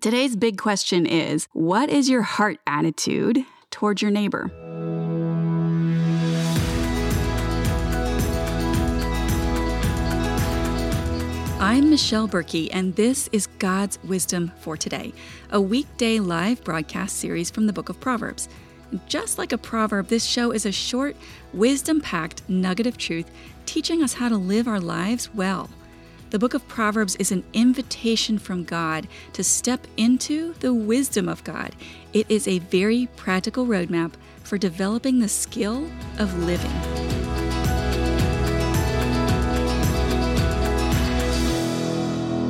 Today's big question is what is your heart attitude towards your neighbor? I'm Michelle Berkey, and this is God's Wisdom for Today, a weekday live broadcast series from the book of Proverbs. Just like a proverb, this show is a short, wisdom packed nugget of truth teaching us how to live our lives well. The book of Proverbs is an invitation from God to step into the wisdom of God. It is a very practical roadmap for developing the skill of living.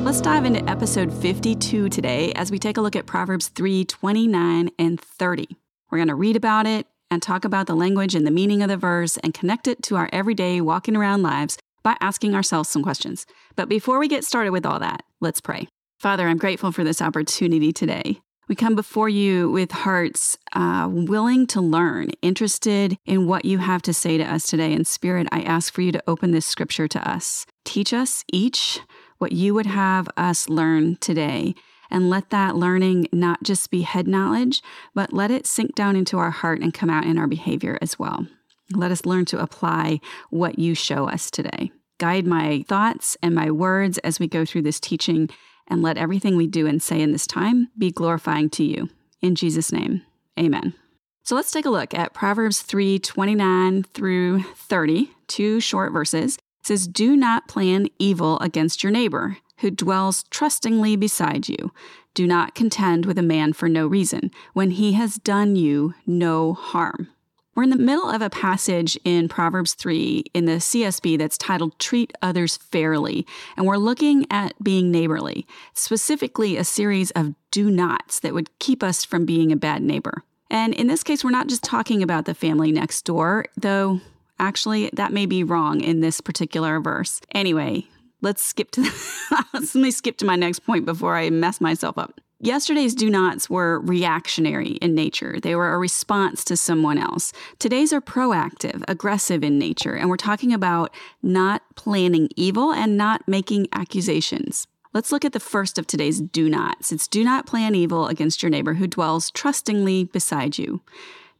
Let's dive into episode 52 today as we take a look at Proverbs 3 29 and 30. We're going to read about it and talk about the language and the meaning of the verse and connect it to our everyday walking around lives by asking ourselves some questions. But before we get started with all that, let's pray. Father, I'm grateful for this opportunity today. We come before you with hearts uh, willing to learn, interested in what you have to say to us today. In spirit, I ask for you to open this scripture to us. Teach us each what you would have us learn today. And let that learning not just be head knowledge, but let it sink down into our heart and come out in our behavior as well. Let us learn to apply what you show us today. Guide my thoughts and my words as we go through this teaching, and let everything we do and say in this time be glorifying to you. In Jesus' name, amen. So let's take a look at Proverbs 3 29 through 30, two short verses. It says, Do not plan evil against your neighbor who dwells trustingly beside you. Do not contend with a man for no reason when he has done you no harm. We're in the middle of a passage in Proverbs 3 in the CSB that's titled Treat Others Fairly, and we're looking at being neighborly, specifically a series of do nots that would keep us from being a bad neighbor. And in this case, we're not just talking about the family next door, though actually that may be wrong in this particular verse. Anyway, let's skip to let me skip to my next point before I mess myself up. Yesterday's do nots were reactionary in nature. They were a response to someone else. Today's are proactive, aggressive in nature, and we're talking about not planning evil and not making accusations. Let's look at the first of today's do nots. It's do not plan evil against your neighbor who dwells trustingly beside you.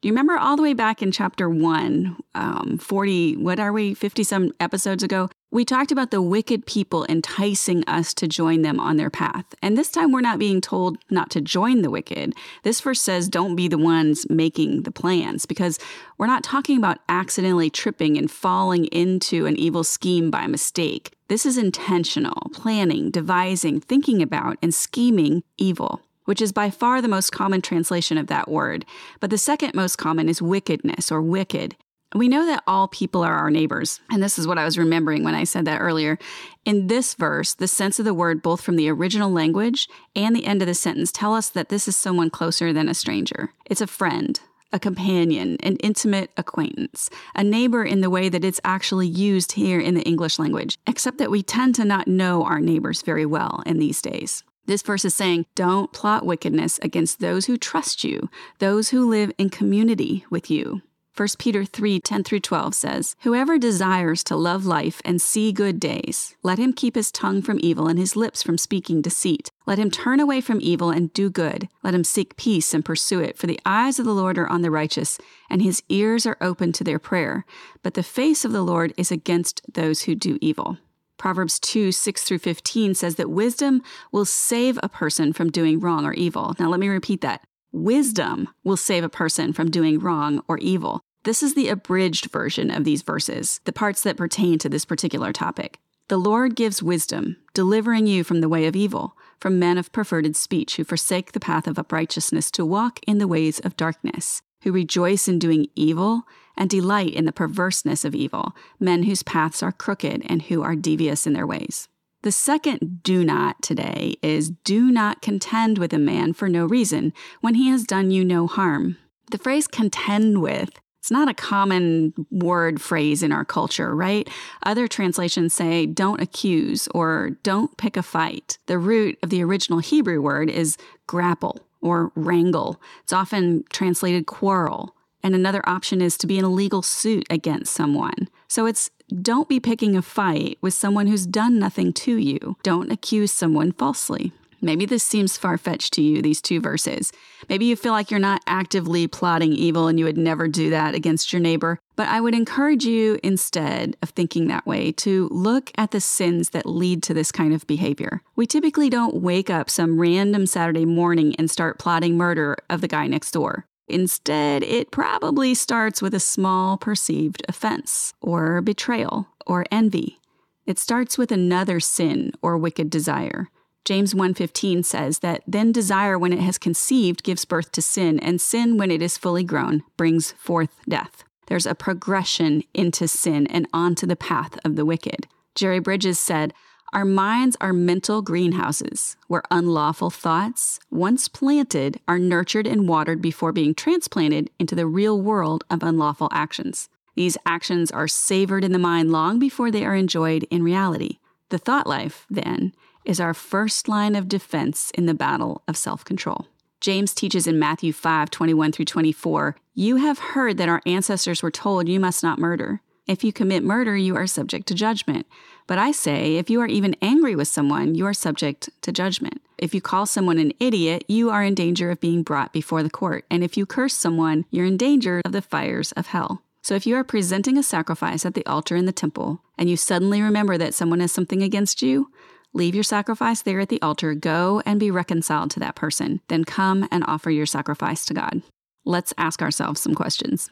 Do you remember all the way back in chapter one, um, 40, what are we, 50 some episodes ago? We talked about the wicked people enticing us to join them on their path. And this time we're not being told not to join the wicked. This verse says don't be the ones making the plans because we're not talking about accidentally tripping and falling into an evil scheme by mistake. This is intentional, planning, devising, thinking about, and scheming evil which is by far the most common translation of that word. But the second most common is wickedness or wicked. We know that all people are our neighbors, and this is what I was remembering when I said that earlier. In this verse, the sense of the word, both from the original language and the end of the sentence, tell us that this is someone closer than a stranger. It's a friend, a companion, an intimate acquaintance, a neighbor in the way that it's actually used here in the English language, except that we tend to not know our neighbors very well in these days. This verse is saying, don't plot wickedness against those who trust you, those who live in community with you. 1 Peter 3 10 through 12 says, Whoever desires to love life and see good days, let him keep his tongue from evil and his lips from speaking deceit. Let him turn away from evil and do good. Let him seek peace and pursue it. For the eyes of the Lord are on the righteous, and his ears are open to their prayer. But the face of the Lord is against those who do evil. Proverbs 2 6 through 15 says that wisdom will save a person from doing wrong or evil. Now, let me repeat that. Wisdom will save a person from doing wrong or evil. This is the abridged version of these verses, the parts that pertain to this particular topic. The Lord gives wisdom, delivering you from the way of evil, from men of perverted speech who forsake the path of uprightness to walk in the ways of darkness, who rejoice in doing evil and delight in the perverseness of evil, men whose paths are crooked and who are devious in their ways. The second do not today is do not contend with a man for no reason when he has done you no harm. The phrase contend with it's not a common word phrase in our culture, right? Other translations say don't accuse or don't pick a fight. The root of the original Hebrew word is grapple or wrangle. It's often translated quarrel. And another option is to be in a legal suit against someone. So it's don't be picking a fight with someone who's done nothing to you. Don't accuse someone falsely. Maybe this seems far fetched to you, these two verses. Maybe you feel like you're not actively plotting evil and you would never do that against your neighbor. But I would encourage you, instead of thinking that way, to look at the sins that lead to this kind of behavior. We typically don't wake up some random Saturday morning and start plotting murder of the guy next door. Instead, it probably starts with a small perceived offense, or betrayal, or envy. It starts with another sin or wicked desire. James 1:15 says that then desire when it has conceived gives birth to sin and sin when it is fully grown brings forth death. There's a progression into sin and onto the path of the wicked. Jerry Bridges said, "Our minds are mental greenhouses where unlawful thoughts, once planted, are nurtured and watered before being transplanted into the real world of unlawful actions. These actions are savored in the mind long before they are enjoyed in reality. The thought life, then, is our first line of defense in the battle of self control. James teaches in Matthew 5 21 through 24 You have heard that our ancestors were told, You must not murder. If you commit murder, you are subject to judgment. But I say, if you are even angry with someone, you are subject to judgment. If you call someone an idiot, you are in danger of being brought before the court. And if you curse someone, you're in danger of the fires of hell. So if you are presenting a sacrifice at the altar in the temple, and you suddenly remember that someone has something against you, Leave your sacrifice there at the altar, go and be reconciled to that person. Then come and offer your sacrifice to God. Let's ask ourselves some questions.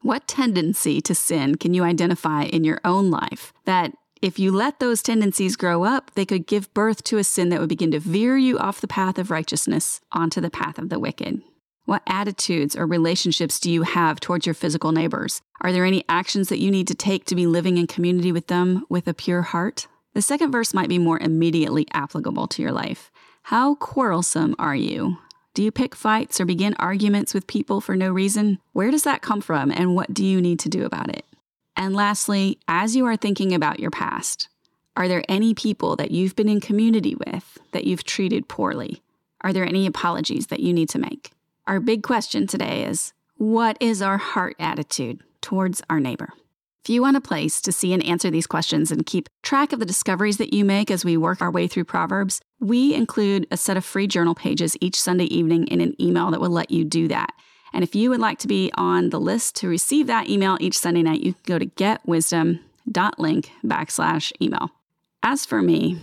What tendency to sin can you identify in your own life that if you let those tendencies grow up, they could give birth to a sin that would begin to veer you off the path of righteousness onto the path of the wicked? What attitudes or relationships do you have towards your physical neighbors? Are there any actions that you need to take to be living in community with them with a pure heart? The second verse might be more immediately applicable to your life. How quarrelsome are you? Do you pick fights or begin arguments with people for no reason? Where does that come from, and what do you need to do about it? And lastly, as you are thinking about your past, are there any people that you've been in community with that you've treated poorly? Are there any apologies that you need to make? Our big question today is what is our heart attitude towards our neighbor? If you want a place to see and answer these questions and keep track of the discoveries that you make as we work our way through Proverbs, we include a set of free journal pages each Sunday evening in an email that will let you do that. And if you would like to be on the list to receive that email each Sunday night, you can go to getwisdom.link backslash email. As for me,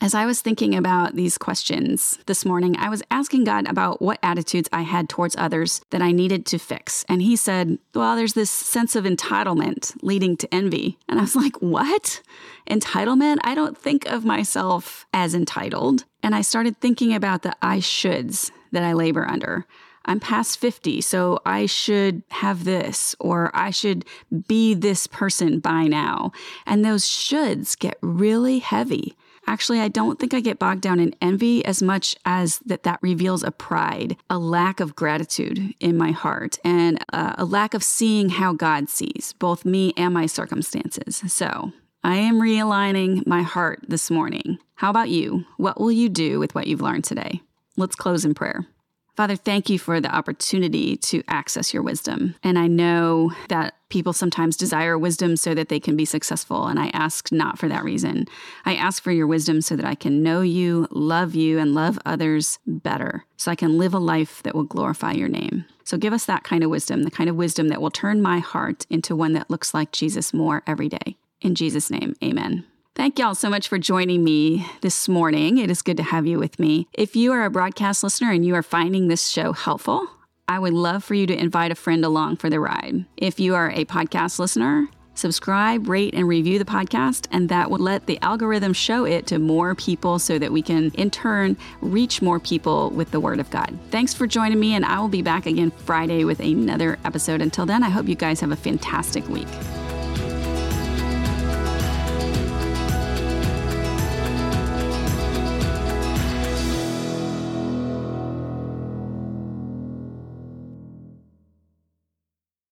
as I was thinking about these questions this morning, I was asking God about what attitudes I had towards others that I needed to fix. And He said, Well, there's this sense of entitlement leading to envy. And I was like, What? Entitlement? I don't think of myself as entitled. And I started thinking about the I shoulds that I labor under. I'm past 50, so I should have this, or I should be this person by now. And those shoulds get really heavy. Actually, I don't think I get bogged down in envy as much as that that reveals a pride, a lack of gratitude in my heart, and uh, a lack of seeing how God sees both me and my circumstances. So, I am realigning my heart this morning. How about you? What will you do with what you've learned today? Let's close in prayer. Father, thank you for the opportunity to access your wisdom. And I know that people sometimes desire wisdom so that they can be successful. And I ask not for that reason. I ask for your wisdom so that I can know you, love you, and love others better, so I can live a life that will glorify your name. So give us that kind of wisdom, the kind of wisdom that will turn my heart into one that looks like Jesus more every day. In Jesus' name, amen. Thank y'all so much for joining me this morning. It is good to have you with me. If you are a broadcast listener and you are finding this show helpful, I would love for you to invite a friend along for the ride. If you are a podcast listener, subscribe, rate, and review the podcast, and that will let the algorithm show it to more people so that we can, in turn, reach more people with the Word of God. Thanks for joining me, and I will be back again Friday with another episode. Until then, I hope you guys have a fantastic week.